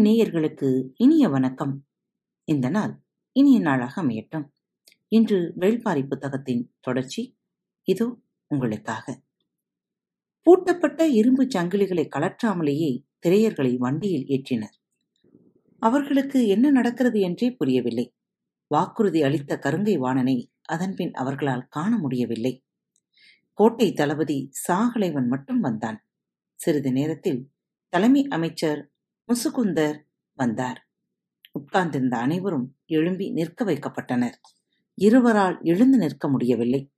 அன்பின் நேயர்களுக்கு இனிய வணக்கம். இந்த நாள் இனிய நாளாக அமையட்டும். இன்று வேள்பாரி புத்தகத்தின் தொடர்ச்சி. இதோ உங்களுக்காக. பூட்டப்பட்ட இரும்பு சங்கிலிகளை கலற்றாமலேயே திரையர்களை வண்டியில் ஏற்றினர். அவர்களுக்கு என்ன நடக்கிறது என்றே புரியவில்லை. வாக்குறுதி அளித்த கருங்கை வாணனை அதன்பின் அவர்களால் காண முடியவில்லை. கோட்டை தளபதி சாகலைவன் மட்டும் வந்தான். சிறிது நேரத்தில் தலைமை அமைச்சர் முசுகுந்தர் வந்தார். உட்கார்ந்திருந்த அனைவரும் எழும்பி நிற்க வைக்கப்பட்டனர். இருவரால் எழுந்து நிற்க முடியவில்லை.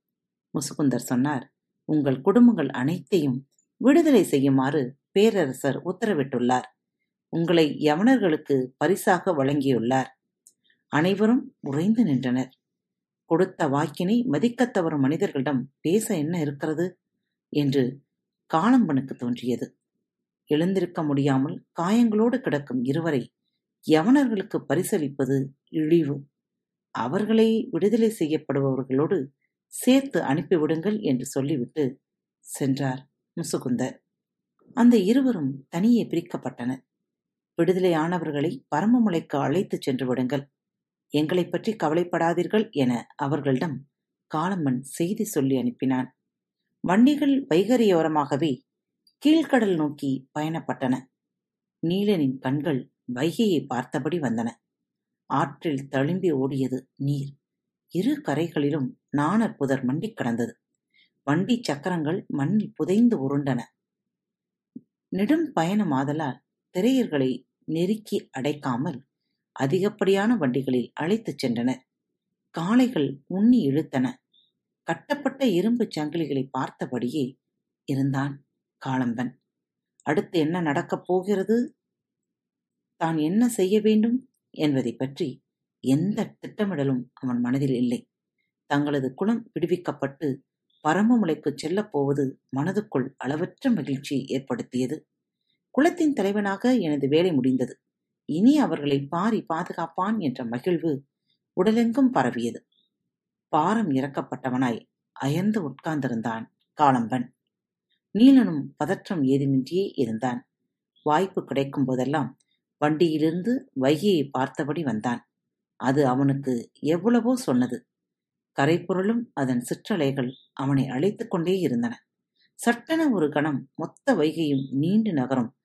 முசுகுந்தர் சொன்னார் உங்கள் குடும்பங்கள் அனைத்தையும் விடுதலை செய்யுமாறு பேரரசர் உத்தரவிட்டுள்ளார். உங்களை யவனர்களுக்கு பரிசாக வழங்கியுள்ளார். அனைவரும் உறைந்து நின்றனர். கொடுத்த வாக்கினை மதிக்கத் தவறும் மனிதர்களிடம் பேச என்ன இருக்கிறது? என்று காளம்பனுக்கு தோன்றியது. எழுந்திருக்க முடியாமல் காயங்களோடு கிடக்கும் இருவரை யவனர்களுக்கு பரிசளிப்பது இழிவு. அவர்களை விடுதலை செய்யப்படுபவர்களோடு சேர்த்து அனுப்பிவிடுங்கள் என்று சொல்லிவிட்டு சென்றார் முசுகுந்தர். அந்த இருவரும் தனியே பிரிக்கப்பட்டனர். விடுதலையானவர்களை பரமமலைக்கு அழைத்துச் சென்று விடுங்கள். எங்களைப் பற்றி கவலைப்படாதீர்கள் என அவர்களிடம் காளம்மன் செய்தி சொல்லி அனுப்பினான். வண்டிகள் வைகரியோரமாகவே கீழ்கடல் நோக்கி பயணப்பட்டன. நீலனின் கண்கள் வைகையை பார்த்தபடி வந்தன. ஆற்றில் தழும்பி ஓடியது நீர். இரு கரைகளிலும் நாணர் புதர் மண்டி கடந்தது. வண்டி சக்கரங்கள் மண்ணில் புதைந்து உருண்டன. நெடும் பயணமாதலால் திரையர்களை நெருக்கி அடைக்காமல் அதிகப்படியான வண்டிகளில் அழைத்துச் சென்றனர் காளைகள் உண்ணி இழுத்தன. கட்டப்பட்ட இரும்புச் சங்கிலிகளை பார்த்தபடியே இருந்தான். காளம்பன் அடுத்து என்ன நடக்கப் போகிறது? தான் என்ன செய்ய வேண்டும் என்பதைப் பற்றி எந்த திட்டமிடலும் அவன் மனதில் இல்லை. தங்களது குலம் விடுவிக்கப்பட்டு பரமமுலைக்கு செல்லப் போவது மனதுக்குள் அளவற்ற மகிழ்ச்சி ஏற்படுத்தியது. குலத்தின் தலைவனாக எனது வேலை முடிந்தது. இனி அவர்களை பாரி பாதுகாப்பான் என்ற மகிழ்வு உடலெங்கும் பரவியது. பாரம் இறக்கப்பட்டவனாய் அயர்ந்து உட்கார்ந்திருந்தான் காளம்பன் நீலனும் பதற்றம் ஏதுமின்றியே இருந்தான். வாய்ப்பு கிடைக்கும் போதெல்லாம் வண்டியிலிருந்து வைகையை பார்த்தபடி வந்தான். அது அவனுக்கு எவ்வளவோ சொன்னது. கரைப்பொருளும் அதன் சிற்றலைகள் அவனை அழைத்துக் கொண்டே இருந்தன. சட்டென ஒரு கணம் மொத்த வைகையும் நீண்டு நகரும்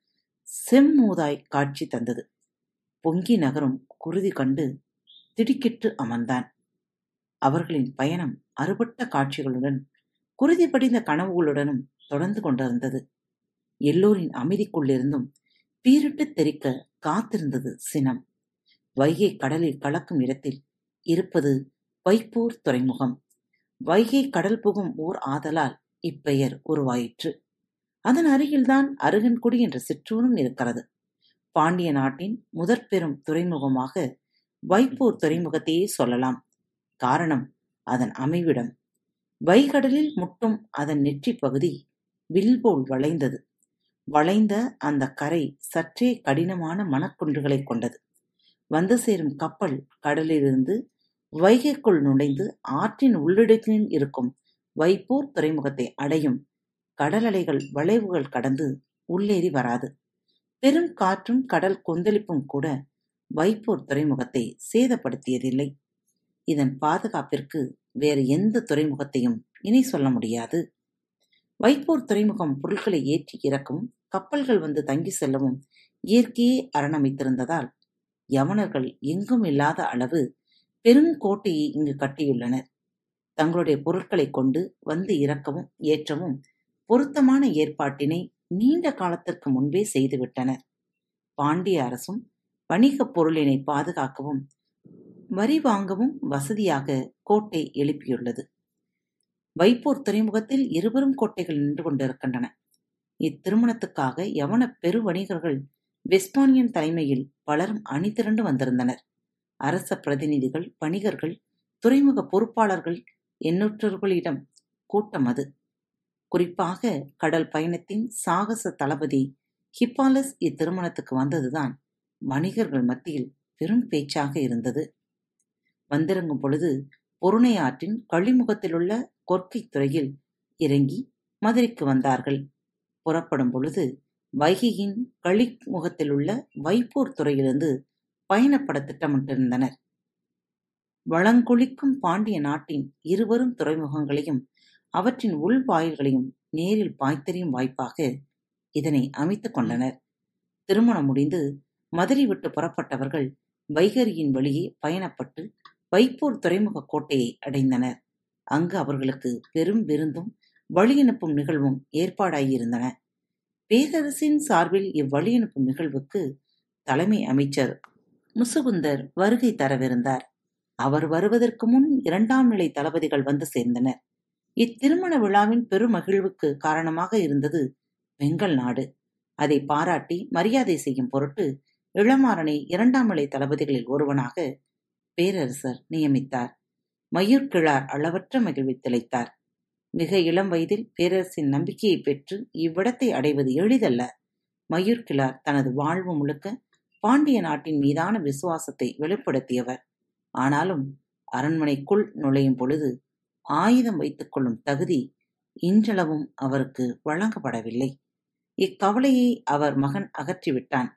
செம்மூதாய் காட்சி தந்தது. பொங்கி நகரும் குருதி கண்டு திடுக்கிட்டு அமர்ந்தான். அவர்களின் பயணம் அறுபட்ட காட்சிகளுடன் குருதி படிந்த கனவுகளுடனும் தொடர்ந்து கொண்டிருந்தது. எல்லோரின் அமைதிக்குள்ளிருந்தும் பீரிட்டு தெரிக்க காத்திருந்தது சினம். வைகை கடலில் கலக்கும் இடத்தில் இருப்பது வைப்பூர் துறைமுகம். வைகை கடல் புகும் ஊர் ஆதலால் இப்பெயர் உருவாயிற்று. அதன் அருகில்தான் அருகன்குடி என்ற சிற்றூரும் இருக்கிறது. பாண்டிய நாட்டின் முதற் பெரும் துறைமுகமாக வைப்பூர் துறைமுகத்தையே சொல்லலாம். காரணம் அதன் அமைவிடம். வைகடலில் முட்டும் அதன் நெற்றி பகுதி வில் போல் வளைந்தது. வளைந்த அந்த கரை சற்றே கடினமான மணக்குன்றுகளை கொண்டது. வந்து சேரும் கப்பல் கடலிலிருந்து வைகைக்குள் நுழைந்து ஆற்றின் உள்ளிடுக்கில் இருக்கும் வைப்பூர் துறைமுகத்தை அடையும் கடல் அலைகள் வளைவுகள் கடந்து உள்ளேறி வராது. பெரும் காற்றும் கடல் கொந்தளிப்பும் கூட வைப்பூர் துறைமுகத்தை சேதப்படுத்தியதில்லை. இதன் பாதுகாப்பிற்கு வேறு எந்த துறைமுகத்தையும் இனி சொல்ல முடியாது. வைப்போர் துறைமுகம் பொருட்களை ஏற்றி இறக்கவும் கப்பல்கள் வந்து தங்கி செல்லவும் இயற்கையே அரணமைத்திருந்ததால் யவனர்கள் எங்கும் இல்லாத அளவு பெருங்கோட்டையை இங்கு கட்டியுள்ளனர். தங்களுடைய பொருட்களை கொண்டு வந்து இறக்கவும் ஏற்றவும் பொருத்தமான ஏற்பாட்டினை நீண்ட காலத்திற்கு முன்பே செய்துவிட்டனர். பாண்டிய அரசும் வணிகப் பொருளினை பாதுகாக்கவும் வரி வாங்கவும் வசதியாக கோட்டை எழுப்பியுள்ளது. வைப்பூர் துறைமுகத்தில் இருவரும் கோட்டைகள் நின்று கொண்டிருக்கின்றன. இத்திருமணத்துக்காக யவன பெரு வணிகர்கள் வெஸ்பானியன் தலைமையில் பலரும் அணி திரண்டு வந்திருந்தனர். அரச பிரதிநிதிகள் வணிகர்கள் துறைமுக பொறுப்பாளர்கள் எண்ணற்றவர்களிடம் கூட்டம் அது. குறிப்பாக கடல் பயணத்தின் சாகச தளபதி ஹிப்பாலஸ் இத்திருமணத்துக்கு வந்ததுதான் வணிகர்கள் மத்தியில் பெரும் பேச்சாக இருந்தது. வந்திறங்கும் பொழுது பொருணை ஆற்றின் கழிமுகத்திலுள்ள கொற்கை துறையில் இறங்கி மதுரைக்கு வந்தார்கள் புறப்படும் பொழுது வைகையின் களிமுகத்திலுள்ள வைப்பூர் துறையிலிருந்து பயணப்பட திட்டமிட்டிருந்தனர். வளங்கொழிக்கும் பாண்டிய நாட்டின் இருவரும் துறைமுகங்களையும் அவற்றின் உள்வாயில்களையும் நேரில் பாய்த்தெறியும் வாய்ப்பாக இதனை அமைத்துக் கொண்டனர். திருமணம் முடிந்து மதுரை விட்டு புறப்பட்டவர்கள் வைகரியின் வழியே பயணப்பட்டு வைப்பூர் துறைமுகக் கோட்டையை அடைந்தனர். அங்கு அவர்களுக்கு பெரும் விருந்தும் வழியனுப்பும் நிகழ்வும் ஏற்பாடாயிருந்தன. பேரரசின் சார்பில் இவ்வழியனுப்பும் நிகழ்வுக்கு தலைமை அமைச்சர் முசுகுந்தர் வருகை தரவிருந்தார். அவர் வருவதற்கு முன் இரண்டாம் நிலை தளபதிகள் வந்து சேர்ந்தனர். இத்திருமண விழாவின் பெருமகிழ்வுக்கு காரணமாக இருந்தது வெங்கல் நாடு. அதை பாராட்டி மரியாதை செய்யும் பொருட்டு இளமாறனை இரண்டாம் நிலை தளபதிகளில் ஒருவனாக பேரரசர் நியமித்தார். மயிர்கிழார் அளவற்ற மகிழ்வை திளைத்தார். மிக இளம் வயதில் பேரரசின் நம்பிக்கையைப் பெற்று இவ்விடத்தை அடைவது எளிதல்ல. மயூர்கிழார் தனது வாழ்வு முழுக்க பாண்டிய நாட்டின் மீதான விசுவாசத்தை வெளிப்படுத்தியவர். ஆனாலும் அரண்மனைக்குள் நுழையும் பொழுது ஆயுதம் வைத்துக் கொள்ளும் தகுதி இன்றளவும் அவருக்கு வழங்கப்படவில்லை. இக்கவலையை அவர் மகன் அகற்றிவிட்டான்.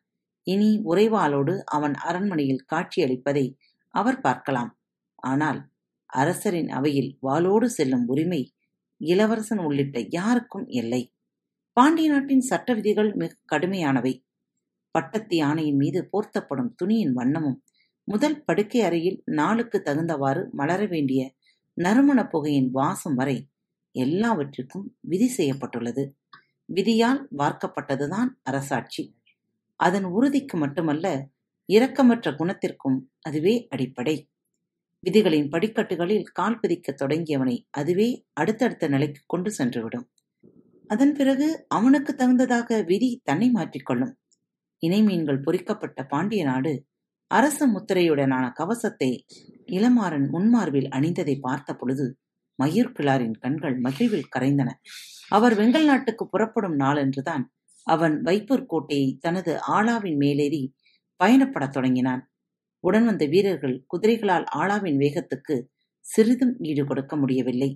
இனி உறைவாளோடு அவன் அரண்மனையில் காட்சியளிப்பதை அவர் பார்க்கலாம். ஆனால் அரசரின் அவையில் வாளோடு செல்லும் உரிமை இளவரசன் உள்ளிட்ட யாருக்கும் இல்லை. பாண்டிய நாட்டின் சட்ட விதிகள் மிக கடுமையானவை. பட்டத்து யானையின் மீது போர்த்தப்படும் துணியின் வண்ணமும், முதல் படுக்கை அறையில் நாளுக்கு தகுந்தவாறு மலர வேண்டிய நறுமணப் புகையின் வாசம் வரை எல்லாவற்றிற்கும் விதி செய்யப்பட்டுள்ளது. விதியால் வார்க்கப்பட்டதுதான் அரசாட்சி. அதன் உறுதிக்கு மட்டுமல்ல, இரக்கமற்ற குணத்திற்கும் அதுவே அடிப்படை. விதிகளின் படிக்கட்டுகளில் கால் பதிக்கத் தொடங்கியவனை அதுவே அடுத்தடுத்த நிலைக்குக் கொண்டு சென்றுவிடும். அதன் பிறகு அவனுக்கு தகுந்ததாக விதி தன்னை மாற்றிக்கொள்ளும். இணைமீன்கள் பொறிக்கப்பட்ட பாண்டிய நாடு அரச முத்திரையுடனான கவசத்தை இளமாறன் முன்மார்பில் அணிந்ததைப் பார்த்த பொழுது மயூர்கிழாரின் கண்கள் மகிழ்வில் கரைந்தன. அவர் வெங்கல் நாட்டுக்குப் புறப்படும் நாளன்றுதான் அவன் வைப்பூர் கோட்டையை தனது ஆளாவின் மேலேறி பயணப்படத் தொடங்கினான். உடன் வந்த வீரர்கள் குதிரைகளால் ஆளாவின் வேகத்துக்கு சிறிதும் ஈடு கொடுக்க முடியவில்லை.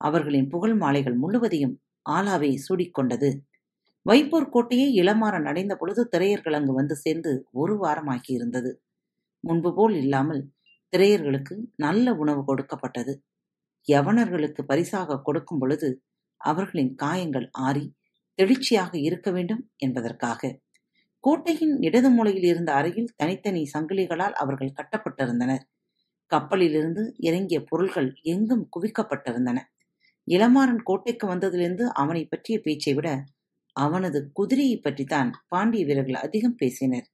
அவர்களின் புகழ் மாலைகள் முழுவதையும் ஆலாவே சூடிக்கொண்டது. வைப்பூர் கோட்டையை இளமாறன் அடைந்த பொழுது திரையர்கள் அங்கு வந்து சேர்ந்து ஒரு வாரமாகியிருந்தது. முன்பு போல் இல்லாமல் திரையர்களுக்கு நல்ல உணவு கொடுக்கப்பட்டது. யவனர்களுக்கு பரிசாக கொடுக்கும் பொழுது அவர்களின் காயங்கள் ஆறி தெளிச்சியாக இருக்க வேண்டும் என்பதற்காக. கோட்டையின் இடது மூலையில் இருந்த அறையில் தனித்தனி சங்கிலிகளால் அவர்கள் கட்டப்பட்டிருந்தனர். கப்பலிலிருந்து இறங்கிய பொருள்கள் எங்கும் குவிக்கப்பட்டிருந்தன. இளமாறன் கோட்டைக்கு வந்ததிலிருந்து அவனைப் பற்றிய பேச்சை விட அவனது குதிரையைப் பற்றித்தான் பாண்டிய வீரர்கள் அதிகம் பேசினர்.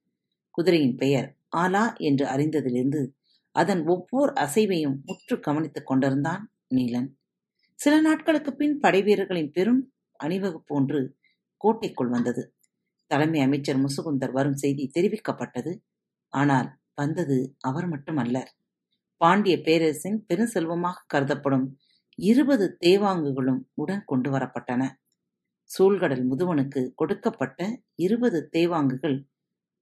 குதிரையின் பெயர் ஆலா என்று அறிந்ததிலிருந்து அதன் ஒவ்வொரு அசைவையும் முற்று கவனித்துக் கொண்டிருந்தான் நீலன். சில நாட்களுக்குப் பின் படைவீரர்களின் பெரும் அணிவகுப்பு ஒன்று கோட்டைக்குள் வந்தது. தலைமை அமைச்சர் முசுகுந்தர் வரும் செய்தி தெரிவிக்கப்பட்டது. ஆனால் வந்தது அவர் மட்டுமல்ல பாண்டிய பேரரசின் பெருஞ்செல்வமாகக் கருதப்படும் இருபது தேவாங்குகளும் உடன் கொண்டு வரப்பட்டன. சூழ்கடல் முதுவனுக்கு கொடுக்கப்பட்ட இருபது தேவாங்குகள்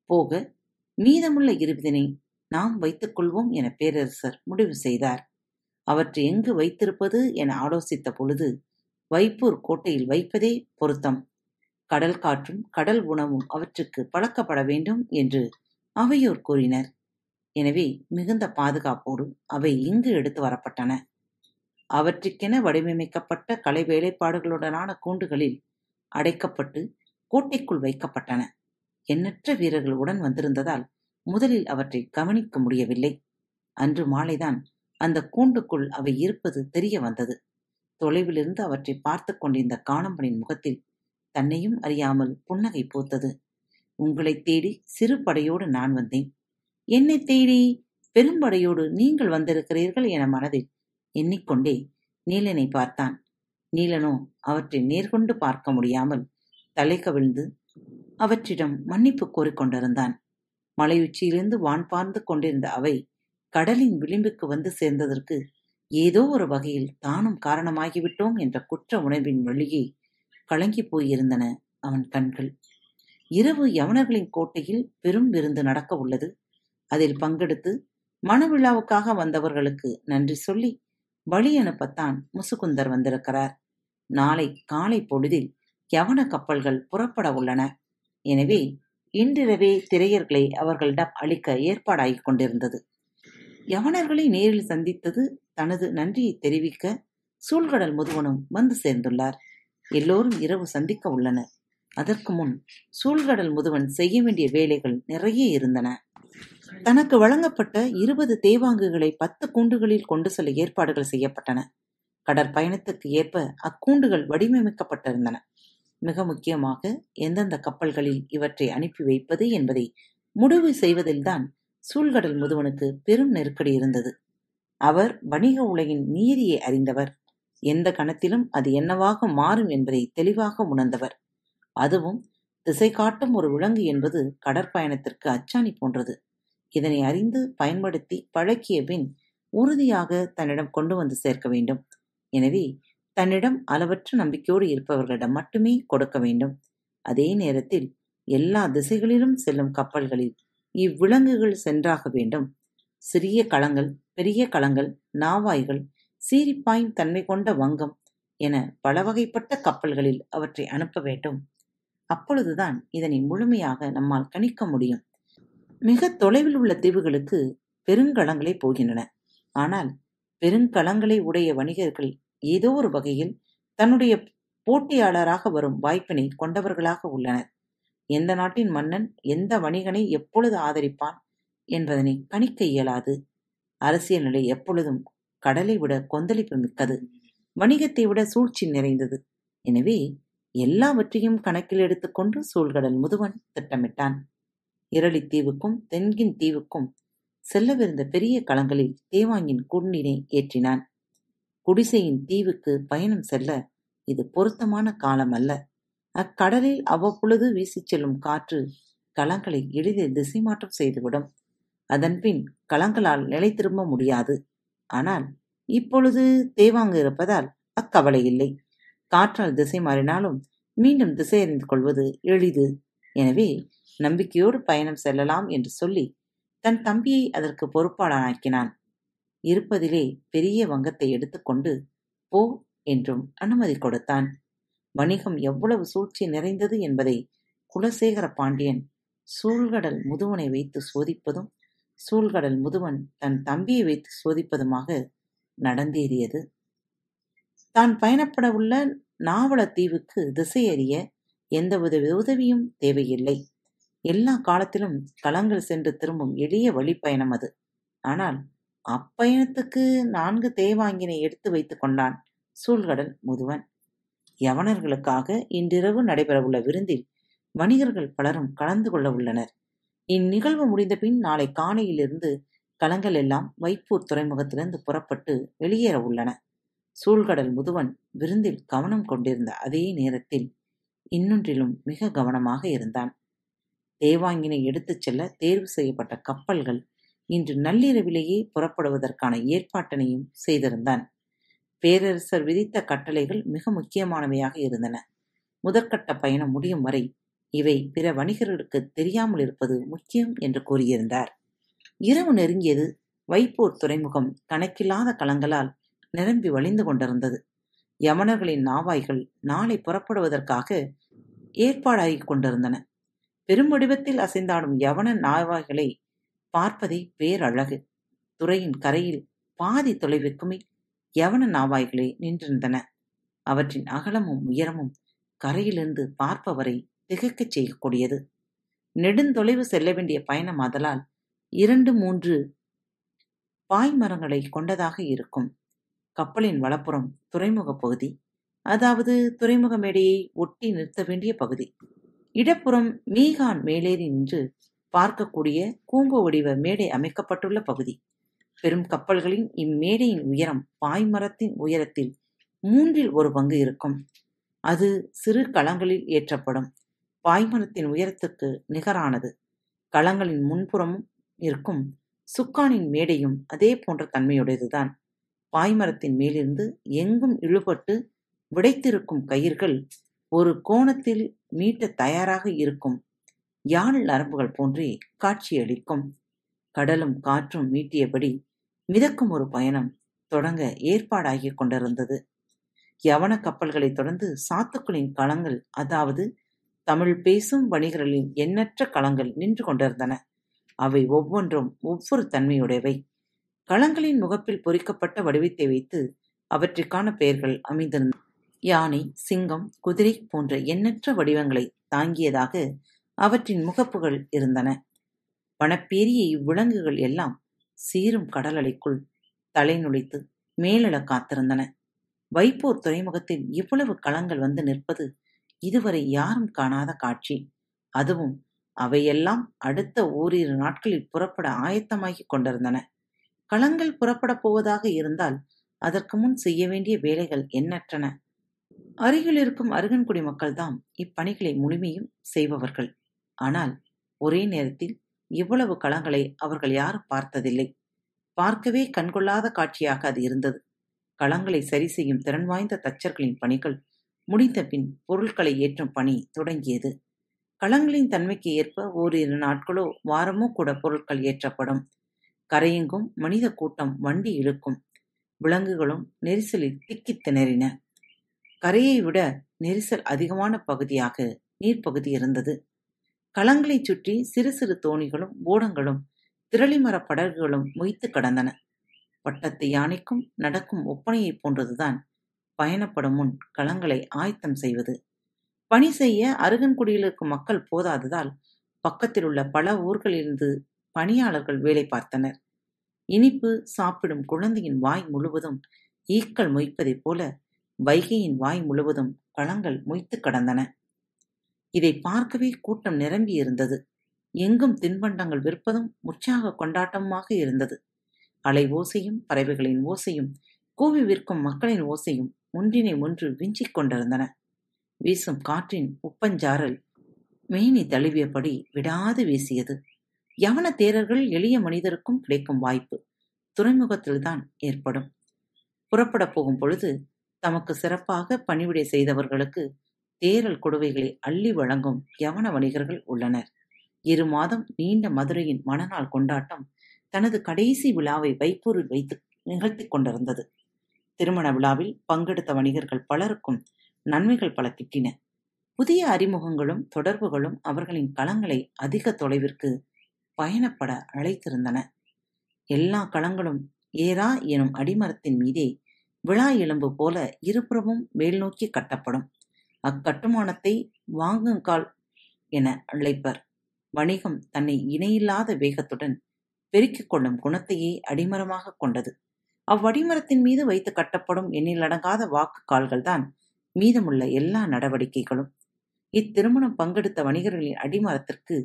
போக மீதமுள்ள இருபதினை நாம் வைத்துக் கொள்வோம் என பேரரசர் முடிவு செய்தார். அவற்றை எங்கு வைத்திருப்பது என ஆலோசித்த பொழுது வைப்பூர் கோட்டையில் வைப்பதே பொருத்தம். கடல் காற்றும் கடல் உணவும் அவற்றுக்கு பழக்கப்பட வேண்டும் என்று அவையோர் கூறினர். எனவே மிகுந்த பாதுகாப்போடு அவை இங்கு எடுத்து வரப்பட்டன. அவற்றுக்கென வடிவமைக்கப்பட்ட கலை வேலைப்பாடுகளுடனான கூண்டுகளில் அடைக்கப்பட்டு கோட்டைக்குள் வைக்கப்பட்டன. எண்ணற்ற வீரர்கள் உடன் வந்திருந்ததால் முதலில் அவற்றை கவனிக்க முடியவில்லை. அன்று மாலைதான் அந்த கூண்டுக்குள் அவை இருப்பது தெரிய வந்தது. தொலைவிலிருந்து அவற்றை பார்த்து கொண்டிருந்த காணம்பனின் முகத்தில் தன்னையும் அறியாமல் புன்னகை பூத்தது. உங்களைத் தேடி சிறு படையோடு நான் வந்தேன். என்னைத் தேடி பெரும்படையோடு நீங்கள் வந்திருக்கிறீர்கள் என மனதில் எண்ணிக்கொண்டே நீலனை பார்த்தான். நீலனோ அவற்றை நேர்கொண்டு பார்க்க முடியாமல் தலை கவிழ்ந்து அவற்றிடம் மன்னிப்புக் கோரிக்கொண்டிருந்தான் மலையுச்சியிலிருந்து வான் பார்ந்து கொண்டிருந்த அவை கடலின் விளிம்புக்கு வந்து சேர்ந்ததற்கு ஏதோ ஒரு வகையில் தானும் காரணமாகிவிட்டோம் என்ற குற்ற உணர்வின் வழியே கலங்கிப் போயிருந்தன அவன் கண்கள். இரவு யவனர்களின் கோட்டையில் பெரும் விருந்து நடக்க உள்ளது. அதில் பங்கெடுத்து மணவிழாவுக்காக வந்தவர்களுக்கு நன்றி சொல்லி வழி அனுப்பத்தான் முசுகுந்தர் வந்திருக்கிறார். நாளை காலை பொழுதில் யவன கப்பல்கள் புறப்பட உள்ளன. எனவே இன்றிரவே திரையர்களை அவர்களிடம் அளிக்க ஏற்பாடாகிக் கொண்டிருந்தது யவனர்களை நேரில் சந்தித்தது தனது நன்றியை தெரிவிக்க சூழ்கடல் முதுவனும் வந்து சேர்ந்துள்ளார் எல்லோரும் இரவு சந்திக்க உள்ளனர். அதற்கு முன் சூழ்கடல் முதுவன் செய்ய வேண்டிய வேலைகள் நிறைய இருந்தன. தனக்கு வழங்கப்பட்ட இருபது தேவாங்குகளை பத்து கூண்டுகளில் கொண்டு செல்ல ஏற்பாடுகள் செய்யப்பட்டன. கடற்பயணத்துக்கு ஏற்ப அக்கூண்டுகள் வடிவமைக்கப்பட்டிருந்தன. மிக முக்கியமாக எந்தெந்த கப்பல்களில் இவற்றை அனுப்பி வைப்பது என்பதை முடிவு செய்வதில்தான் சூழ்கடல் முதுவனுக்கு பெரும் நெருக்கடி இருந்தது. அவர் வணிக உலகின் நீதியை அறிந்தவர். எந்த கணத்திலும் அது என்னவாக மாறும் என்பதை தெளிவாக உணர்ந்தவர். அதுவும் திசை காட்டும் ஒரு விலங்கு என்பது கடற்பயணத்திற்கு அச்சாணி போன்றது. இதனை அறிந்து பயன்படுத்தி பழக்கிய பின் உறுதியாக தன்னிடம் கொண்டு வந்து சேர்க்க வேண்டும். எனவே தன்னிடம் அளவற்ற நம்பிக்கையோடு இருப்பவர்களிடம் மட்டுமே கொடுக்க வேண்டும். அதே நேரத்தில் எல்லா திசைகளிலும் செல்லும் கப்பல்களில் இவ்விலங்குகள் சென்றாக வேண்டும். சிறிய களங்கள் பெரிய களங்கள் நாவாய்கள் சீரிப்பாயும் தன்மை கொண்ட வங்கம் என பல வகைப்பட்ட கப்பல்களில் அவற்றை அனுப்ப வேண்டும். அப்பொழுதுதான் இதனை முழுமையாக நம்மால் கணிக்க முடியும். மிக தொலைவில் உள்ள தீவுகளுக்கு பெருங்கலங்களே போகின்றன. ஆனால் பெருங்கலங்களை உடைய வணிகர்கள் ஏதோ ஒரு வகையில் தன்னுடைய போட்டியாளராக வரும் வாய்ப்பினை கொண்டவர்களாக உள்ளனர். எந்த நாட்டின் மன்னன் எந்த வணிகனை எப்பொழுது ஆதரிப்பான் என்பதனை கணிக்க இயலாது. அரசியல் நிலை எப்பொழுதும் கடலை விட கொந்தளிப்பு மிக்கது. வணிகத்தை விட சூழ்ச்சி நிறைந்தது. எனவே எல்லாவற்றையும் கணக்கில் எடுத்துக்கொண்டு சூழ்கடல் முதுவன் திட்டமிட்டான். இரளித்தீவுக்கும் தென்கின் தீவுக்கும் செல்லவிருந்த பெரிய களங்களில் தேவாங்கின் குண்டினை ஏற்றினான். குடிசையின் தீவுக்கு பயணம் செல்ல இது பொருத்தமான காலம் அல்ல. அக்கடலில் அவ்வப்பொழுது வீசிச் செல்லும் காற்று களங்களை எளிதில் திசை மாற்றம் செய்துவிடும். அதன்பின் களங்களால் நிலை திரும்ப முடியாது. ஆனால் இப்பொழுது தேவாங்கு இருப்பதால் அக்கவலை இல்லை. காற்றால் திசை மாறினாலும் மீண்டும் திசை அறிந்து கொள்வது எளிது. எனவே நம்பிக்கையோடு பயணம் செல்லலாம் என்று சொல்லி தன் தம்பியை அதற்கு பொறுப்பாளனாக்கினான். இருப்பதிலே பெரிய வங்கத்தை எடுத்துக்கொண்டு போ என்றும் அனுமதி கொடுத்தான். வணிகம் எவ்வளவு சூழ்ச்சி நிறைந்தது என்பதை குலசேகர பாண்டியன் சூழ்கடல் முதுவனை வைத்து சோதிப்பதும் சூழ்கடல் முதுவன் தன் தம்பியை வைத்து சோதிப்பதுமாக நடந்தேறியது. தான் பயணப்பட உள்ள நாவல தீவுக்கு திசையறிய எந்தவித உதவியும் தேவையில்லை. எல்லா காலத்திலும் களங்கள் சென்று திரும்பும் எளிய வழிப்பயணம் அது. ஆனால் அப்பயணத்துக்கு நான்கு தேவாங்கினை எடுத்து வைத்துக் கொண்டான் சூழ்கடல் முதுவன். யவனர்களுக்காக இன்றிரவு நடைபெறவுள்ள விருந்தில் வணிகர்கள் பலரும் கலந்து கொள்ள உள்ளனர். இந்நிகழ்வு முடிந்தபின் நாளை காணையிலிருந்து கலங்கள் எல்லாம் வைப்பூர் துறைமுகத்திலிருந்து புறப்பட்டு வெளியேற உள்ளன. சூழ்கடல் முதுவன் விருந்தில் கவனம் கொண்டிருந்த அதே நேரத்தில் இன்னொன்றிலும் மிக கவனமாக இருந்தான். தேவாங்கினை எடுத்துச் செல்ல தேர்வு செய்யப்பட்ட கப்பல்கள் இன்று நள்ளிரவிலேயே புறப்படுவதற்கான ஏற்பாட்டினையும் செய்திருந்தான். பேரரசர் விதித்த கட்டளைகள் மிக முக்கியமானவையாக இருந்தன. முதற்கட்ட பயணம் முடியும் வரை இவை பிற வணிகர்களுக்கு தெரியாமல் இருப்பது முக்கியம் என்று கூறியிருந்தார். இரவு நெருங்கியது வைப்பூர் துறைமுகம் கணக்கில்லாத களங்களால் நிரம்பி வழிந்து கொண்டிருந்தது. யமனர்களின் நாவாய்கள் நாளை புறப்படுவதற்காக ஏற்பாடாகிக் கொண்டிருந்தன. பெரும்வடிவத்தில் அசைந்தாடும் யவன நாவாய்களை பார்ப்பதே பேரழகு. துறையின் கரையில் பாதி தொலைவிற்குமே யவன நாவாய்களே நின்றிருந்தன. அவற்றின் அகலமும் உயரமும் கரையிலிருந்து பார்ப்பவரை திகைக்கச் செய்யக்கூடியது. நெடுந்தொலைவு செல்ல வேண்டிய பயணம் ஆதலால் இரண்டு மூன்று பாய்மரங்களை கொண்டதாக இருக்கும். கப்பலின் வலப்புறம் துறைமுக பகுதி அதாவது துறைமுக மேடையை ஒட்டி நிறுத்த வேண்டிய பகுதி. இடப்புறம் மீகான் மேலேறி நின்று பார்க்கக்கூடிய கூம்பு வடிவ மேடை அமைக்கப்பட்டுள்ள பகுதி. பெரும் கப்பல்களின் இம்மேடையின் உயரம் பாய்மரத்தின் உயரத்தில் மூன்றில் ஒரு பங்கு இருக்கும். அது சிறு களங்களில் ஏற்றப்படும். பாய்மரத்தின் உயரத்துக்கு நிகரானது. களங்களின் முன்புறமும் இருக்கும் சுக்கானின் மேடையும் அதே போன்ற தன்மையுடையதுதான். பாய்மரத்தின் மேலிருந்து எங்கும் இழுபட்டு விடைத்திருக்கும் கயிர்கள் ஒரு கோணத்தில் மீட்ட தயாராக இருக்கும். யாழ் நரம்புகள் போன்றே காட்சியளிக்கும் கடலும் காற்றும் மீட்டியபடி மிதக்கும் ஒரு பயணம் தொடங்க ஏற்பாடாகிக் கொண்டிருந்தது. யவன கப்பல்களைத் தொடர்ந்து சாத்துக்களின் களங்கள் அதாவது தமிழ் பேசும் வணிகர்களின் எண்ணற்ற களங்கள் நின்று கொண்டிருந்தன. அவை ஒவ்வொன்றும் ஒவ்வொரு தன்மையுடையவை. களங்களின் முகப்பில் பொறிக்கப்பட்ட வடிவத்தை வைத்து அவற்றிற்கான பெயர்கள் அமைந்திருந்தன யானை சிங்கம் குதிரை போன்ற எண்ணற்ற வடிவங்களை தாங்கியதாக அவற்றின் முகப்புகள் இருந்தன. வனப்பேரிய இவ்விலங்குகள் எல்லாம் சீரும் கடலலைக்குள் தலை நுழைத்து மேலிட காத்திருந்தன. வைப்போர் துறைமுகத்தில் இவ்வளவு களங்கள் வந்து நிற்பது இதுவரை யாரும் காணாத காட்சி. அதுவும் அவையெல்லாம் அடுத்த ஓரிரு நாட்களில் புறப்பட ஆயத்தமாகிக் கொண்டிருந்தன. களங்கள் புறப்படப் போவதாக இருந்தால் அதற்கு முன் செய்ய வேண்டிய வேலைகள் எண்ணற்றன. அருகில் இருக்கும் அருகன்குடி மக்கள்தான் இப்பணிகளை முழுமையும் செய்பவர்கள். ஆனால் ஒரே நேரத்தில் இவ்வளவு களங்களை அவர்கள் யாரும் பார்த்ததில்லை. பார்க்கவே கண்கொள்ளாத காட்சியாக அது இருந்தது. களங்களை சரி செய்யும் திறன் வாய்ந்த தச்சர்களின் பணிகள் முடிந்தபின் பொருட்களை ஏற்றும் பணி தொடங்கியது. களங்களின் தன்மைக்கு ஏற்ப ஓரிரு நாட்களோ வாரமோ கூட பொருட்கள் ஏற்றப்படும். கரையெங்கும் மனித கூட்டம் வண்டி இழுக்கும். விலங்குகளும் நெரிசலில் திக்கித் திணறின. கரையை விட நெரிசல் அதிகமான பகுதியாக நீர்ப்பகுதி இருந்தது. களங்களைச் சுற்றி சிறு சிறு தோணிகளும் ஓடங்களும் திரளிமரப் படகுகளும் மொய்த்து கடந்தன. பட்டத்து யானைக்கும் நடக்கும் ஒப்பனையைப் போன்றதுதான் பயணப்படும் முன் களங்களை ஆயத்தம் செய்வது. பணி செய்ய அருகன்குடியில் இருக்கும் மக்கள் போதாததால் பக்கத்தில் உள்ள பல ஊர்களிலிருந்து பணியாளர்கள் வேலை பார்த்தனர். இனிப்பு சாப்பிடும் குழந்தையின் வாய் முழுவதும் ஈக்கள் மொய்ப்பதைப் போல வைகையின் வாய் முழுவதும் களங்கள் மொய்த்து கடந்தன. இதை பார்க்கவே கூட்டம் நிரம்பி இருந்தது. எங்கும் தின்பண்டங்கள் விற்பதும் உற்சாக கொண்டாட்டமாக இருந்தது. அலை ஓசையும் பறவைகளின் ஓசையும் கூவி விற்கும் மக்களின் ஓசையும் ஒன்றினை ஒன்று விஞ்சிக் கொண்டிருந்தன. வீசும் காற்றின் உப்பஞ்சாரல் மேனி தழுவியபடி விடாது வீசியது. யவன தேரர்கள் எளிய மனிதருக்கும் கிடைக்கும் வாய்ப்பு துறைமுகத்தில்தான் ஏற்படும். புறப்படப் போகும் பொழுது தமக்கு சிறப்பாக பணிவிடை செய்தவர்களுக்கு தேரல் கொடுவைகளை அள்ளி வழங்கும் யவன வணிகர்கள் உள்ளனர். இரு மாதம் நீண்ட மதுரையின் மணநாள் கொண்டாட்டம் தனது கடைசி விழாவை வைப்பூரில் வைத்து நிகழ்த்தி கொண்டிருந்தது. திருமண விழாவில் பங்கெடுத்த வணிகர்கள் பலருக்கும் நன்மைகள் பல கிட்டின புதிய அறிமுகங்களும் தொடர்புகளும் அவர்களின் களங்களை அதிக தொலைவிற்கு பயணப்பட அழைத்திருந்தன. எல்லா களங்களும் ஏரா எனும் அடிமரத்தின் மீதே விழா எலும்பு போல இருபுறமும் மேல் நோக்கி கட்டப்படும். அக்கட்டுமானத்தை வாங்குங்கால் என அழைப்பர். வணிகம் தன்னை இணையில்லாத வேகத்துடன் பெருக்கிக் கொள்ளும் குணத்தையே அடிமரமாக கொண்டது. அவ்வடிமரத்தின் மீது வைத்து கட்டப்படும் எண்ணிலடங்காத வாக்கு கால்கள்தான் மீதமுள்ள எல்லா நடவடிக்கைகளும். இத்திருமணம் பங்கெடுத்த வணிகர்களின் அடிமரத்திற்கு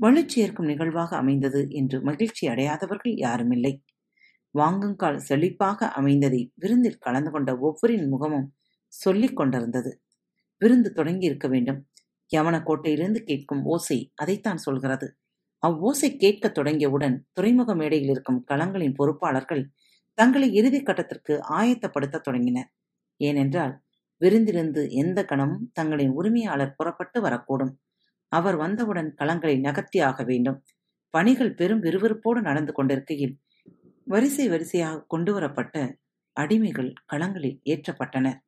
வலுச்சேர்க்கும் நிகழ்வாக அமைந்தது என்று மகிழ்ச்சி அடையாதவர்கள் யாருமில்லை. வாங்குங்கால் செழிப்பாக அமைந்ததை விருந்தில் கலந்து கொண்ட ஒவ்வொரின் முகமும் சொல்லிக் கொண்டிருந்தது. விருந்து தொடங்கியிருக்க வேண்டும். யவன கோட்டையிலிருந்து கேட்கும் ஓசை அதைத்தான் சொல்கிறது. அவ்வோசை கேட்கத் தொடங்கியவுடன் துறைமுக மேடையில் இருக்கும் களங்களின் பொறுப்பாளர்கள் தங்களை இறுதி கட்டத்திற்கு ஆயத்தப்படுத்தத் தொடங்கினர் ஏனென்றால் விருந்திலிருந்து எந்த கணமும் தங்களின் உரிமையாளர் புறப்பட்டு வரக்கூடும். அவர் வந்தவுடன் களங்களை நகர்த்தியாக வேண்டும். பணிகள் பெரும் விறுவிறுப்போடு நடந்து கொண்டிருக்கையில் வரிசை வரிசையாக கொண்டு வரப்பட்ட அடிமைகள் களங்களில் ஏற்றப்பட்டனர்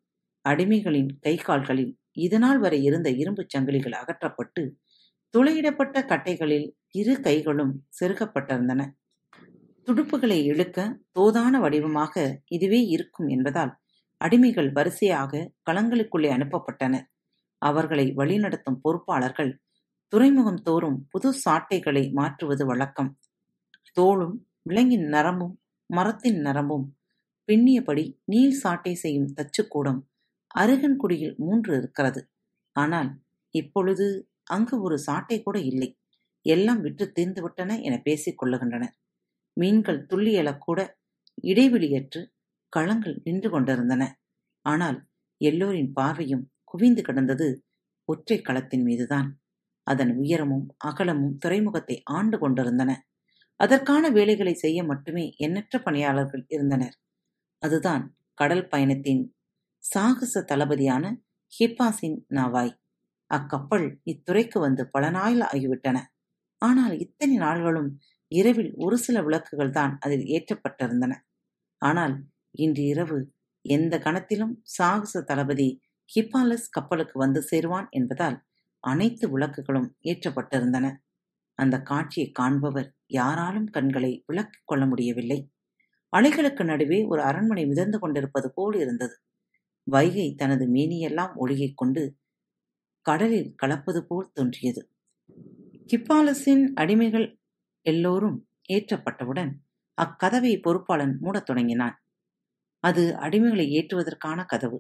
அடிமைகளின் கை கால்களில் இதனால் வரை இருந்த இரும்புச் சங்கிலிகள் அகற்றப்பட்டு துளையிடப்பட்ட கட்டைகளில் இரு கைகளும் செருகப்பட்டிருந்தன. துடுப்புகளை இழுக்க தோதான வடிவமாக இதுவே இருக்கும் என்பதால் அடிமைகள் வரிசையாக களங்களுக்குள்ளே அனுப்பப்பட்டனர் அவர்களை வழிநடத்தும் பொறுப்பாளர்கள் துறைமுகம் தோறும் புது சாட்டைகளை மாற்றுவது வழக்கம். தோளும் விலங்கின் நரம்பும் மரத்தின் நரம்பும் பின்னியபடி நீள் சாட்டை செய்யும் தச்சுக்கூடம் அருகன்குடியில் மூன்று இருக்கிறது. ஆனால் இப்பொழுது அங்கு ஒரு சாட்டை கூட இல்லை. எல்லாம் விற்று தீர்ந்துவிட்டன என பேசிக் கொள்ளுகின்றனர். மீன்கள் துள்ளி எழக்கூட இடைவெளியற்று களங்கள் நின்று கொண்டிருந்தன. ஆனால் எல்லோரின் பார்வையும் குவிந்து கிடந்தது ஒற்றை களத்தின் மீதுதான். அதன் உயரமும் அகலமும் துறைமுகத்தை ஆண்டு கொண்டிருந்தன. அதற்கான வேலைகளை செய்ய மட்டுமே எண்ணற்ற பணியாளர்கள் இருந்தனர். அதுதான் கடல் பயணத்தின் சாகச தளபதியான ஹிப்பாசின் நாவாய். அக்கப்பல் இத்துறைக்கு வந்து பல நாள் ஆகிவிட்டன. ஆனால் இத்தனை நாள்களும் இரவில் ஒரு சில விளக்குகள் தான் அதில் ஏற்றப்பட்டிருந்தன. ஆனால் இன்று இரவு எந்த கணத்திலும் சாகச தளபதி ஹிப்பாலஸ் கப்பலுக்கு வந்து சேருவான் என்பதால் அனைத்து விளக்குகளும் ஏற்றப்பட்டிருந்தன. அந்த காட்சியை காண்பவர் யாராலும் கண்களை விளக்கிக் கொள்ள முடியவில்லை. அலைகளுக்கு நடுவே ஒரு அரண்மனை மிதந்து கொண்டிருப்பது போல் இருந்தது. வைகை தனது மேனியெல்லாம் ஒழுகிக் கொண்டு கடலில் கலப்பது போல் தோன்றியது. கிப்பாலஸின் அடிமைகள் எல்லோரும் ஏற்றப்பட்டவுடன் அக்கதவை பொறுப்பாளன் மூடத் தொடங்கினான். அது அடிமைகளை ஏற்றுவதற்கான கதவு.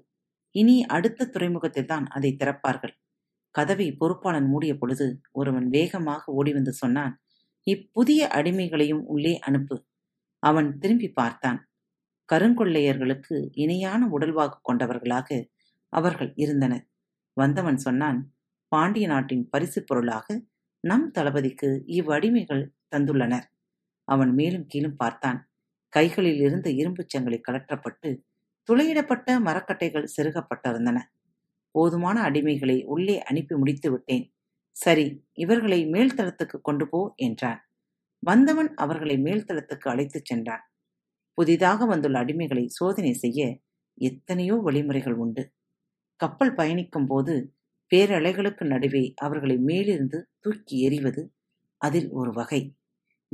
இனி அடுத்த துறைமுகத்தில்தான் அதை திறப்பார்கள். கதவை பொறுப்பாளன் மூடிய பொழுது ஒருவன் வேகமாக ஓடி வந்து சொன்னான் இப்புதிய அடிமைகளையும் உள்ளே அனுப்பு. அவன் திரும்பி பார்த்தான். கருங்கொள்ளையர்களுக்கு இணையான உடல்வாக்கு கொண்டவர்களாக அவர்கள் இருந்தனர். வந்தவன் சொன்னான் பாண்டிய நாட்டின் பரிசு பொருளாக நம் தளபதிக்கு இவ்வடிமைகள் தந்துள்ளனர். அவன் மேலும் கீழும் பார்த்தான். கைகளில் இருந்த இரும்புச் சங்கிலி கலற்றப்பட்டு துளையிடப்பட்ட மரக்கட்டைகள் செருகப்பட்டிருந்தன. போதுமான அடிமைகளை உள்ளே அனுப்பி முடித்து விட்டேன். சரி இவர்களை மேல்தளத்துக்கு கொண்டு போ என்றான். வந்தவன் அவர்களை மேல்தளத்துக்கு அழைத்துச் சென்றான். புதிதாக வந்துள்ள அடிமைகளை சோதனை செய்ய எத்தனையோ வழிமுறைகள் உண்டு. கப்பல் பயணிக்கும் போது பேரலைகளுக்கு நடுவே அவர்களை மேலிருந்து தூக்கி எறிவது அதில் ஒரு வகை.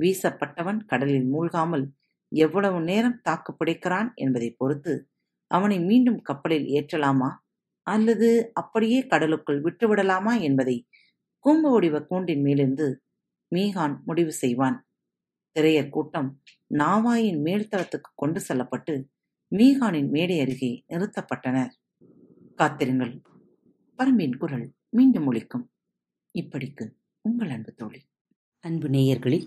வீசப்பட்டவன் கடலில் மூழ்காமல் எவ்வளவு நேரம் தாக்கு பிடிக்கிறான் என்பதை பொறுத்து அவனை மீண்டும் கப்பலில் ஏற்றலாமா? அல்லது அப்படியே கடலுக்குள் விட்டுவிடலாமா என்பதை கூம்பு வடிவ கூண்டின் மேலிருந்து மீகான் முடிவு செய்வான். திரையர் கூட்டம் நாவாயின் மேல்தளத்துக்கு கொண்டு செல்லப்பட்டு மீகானின் மேடை அருகே நிறுத்தப்பட்டனர் காத்திருங்கள். பரம்பின் குரல் மீண்டும் ஒழிக்கும் இப்படிக்கு உங்கள் அன்பு தோழி. அன்பு நேயர்களில்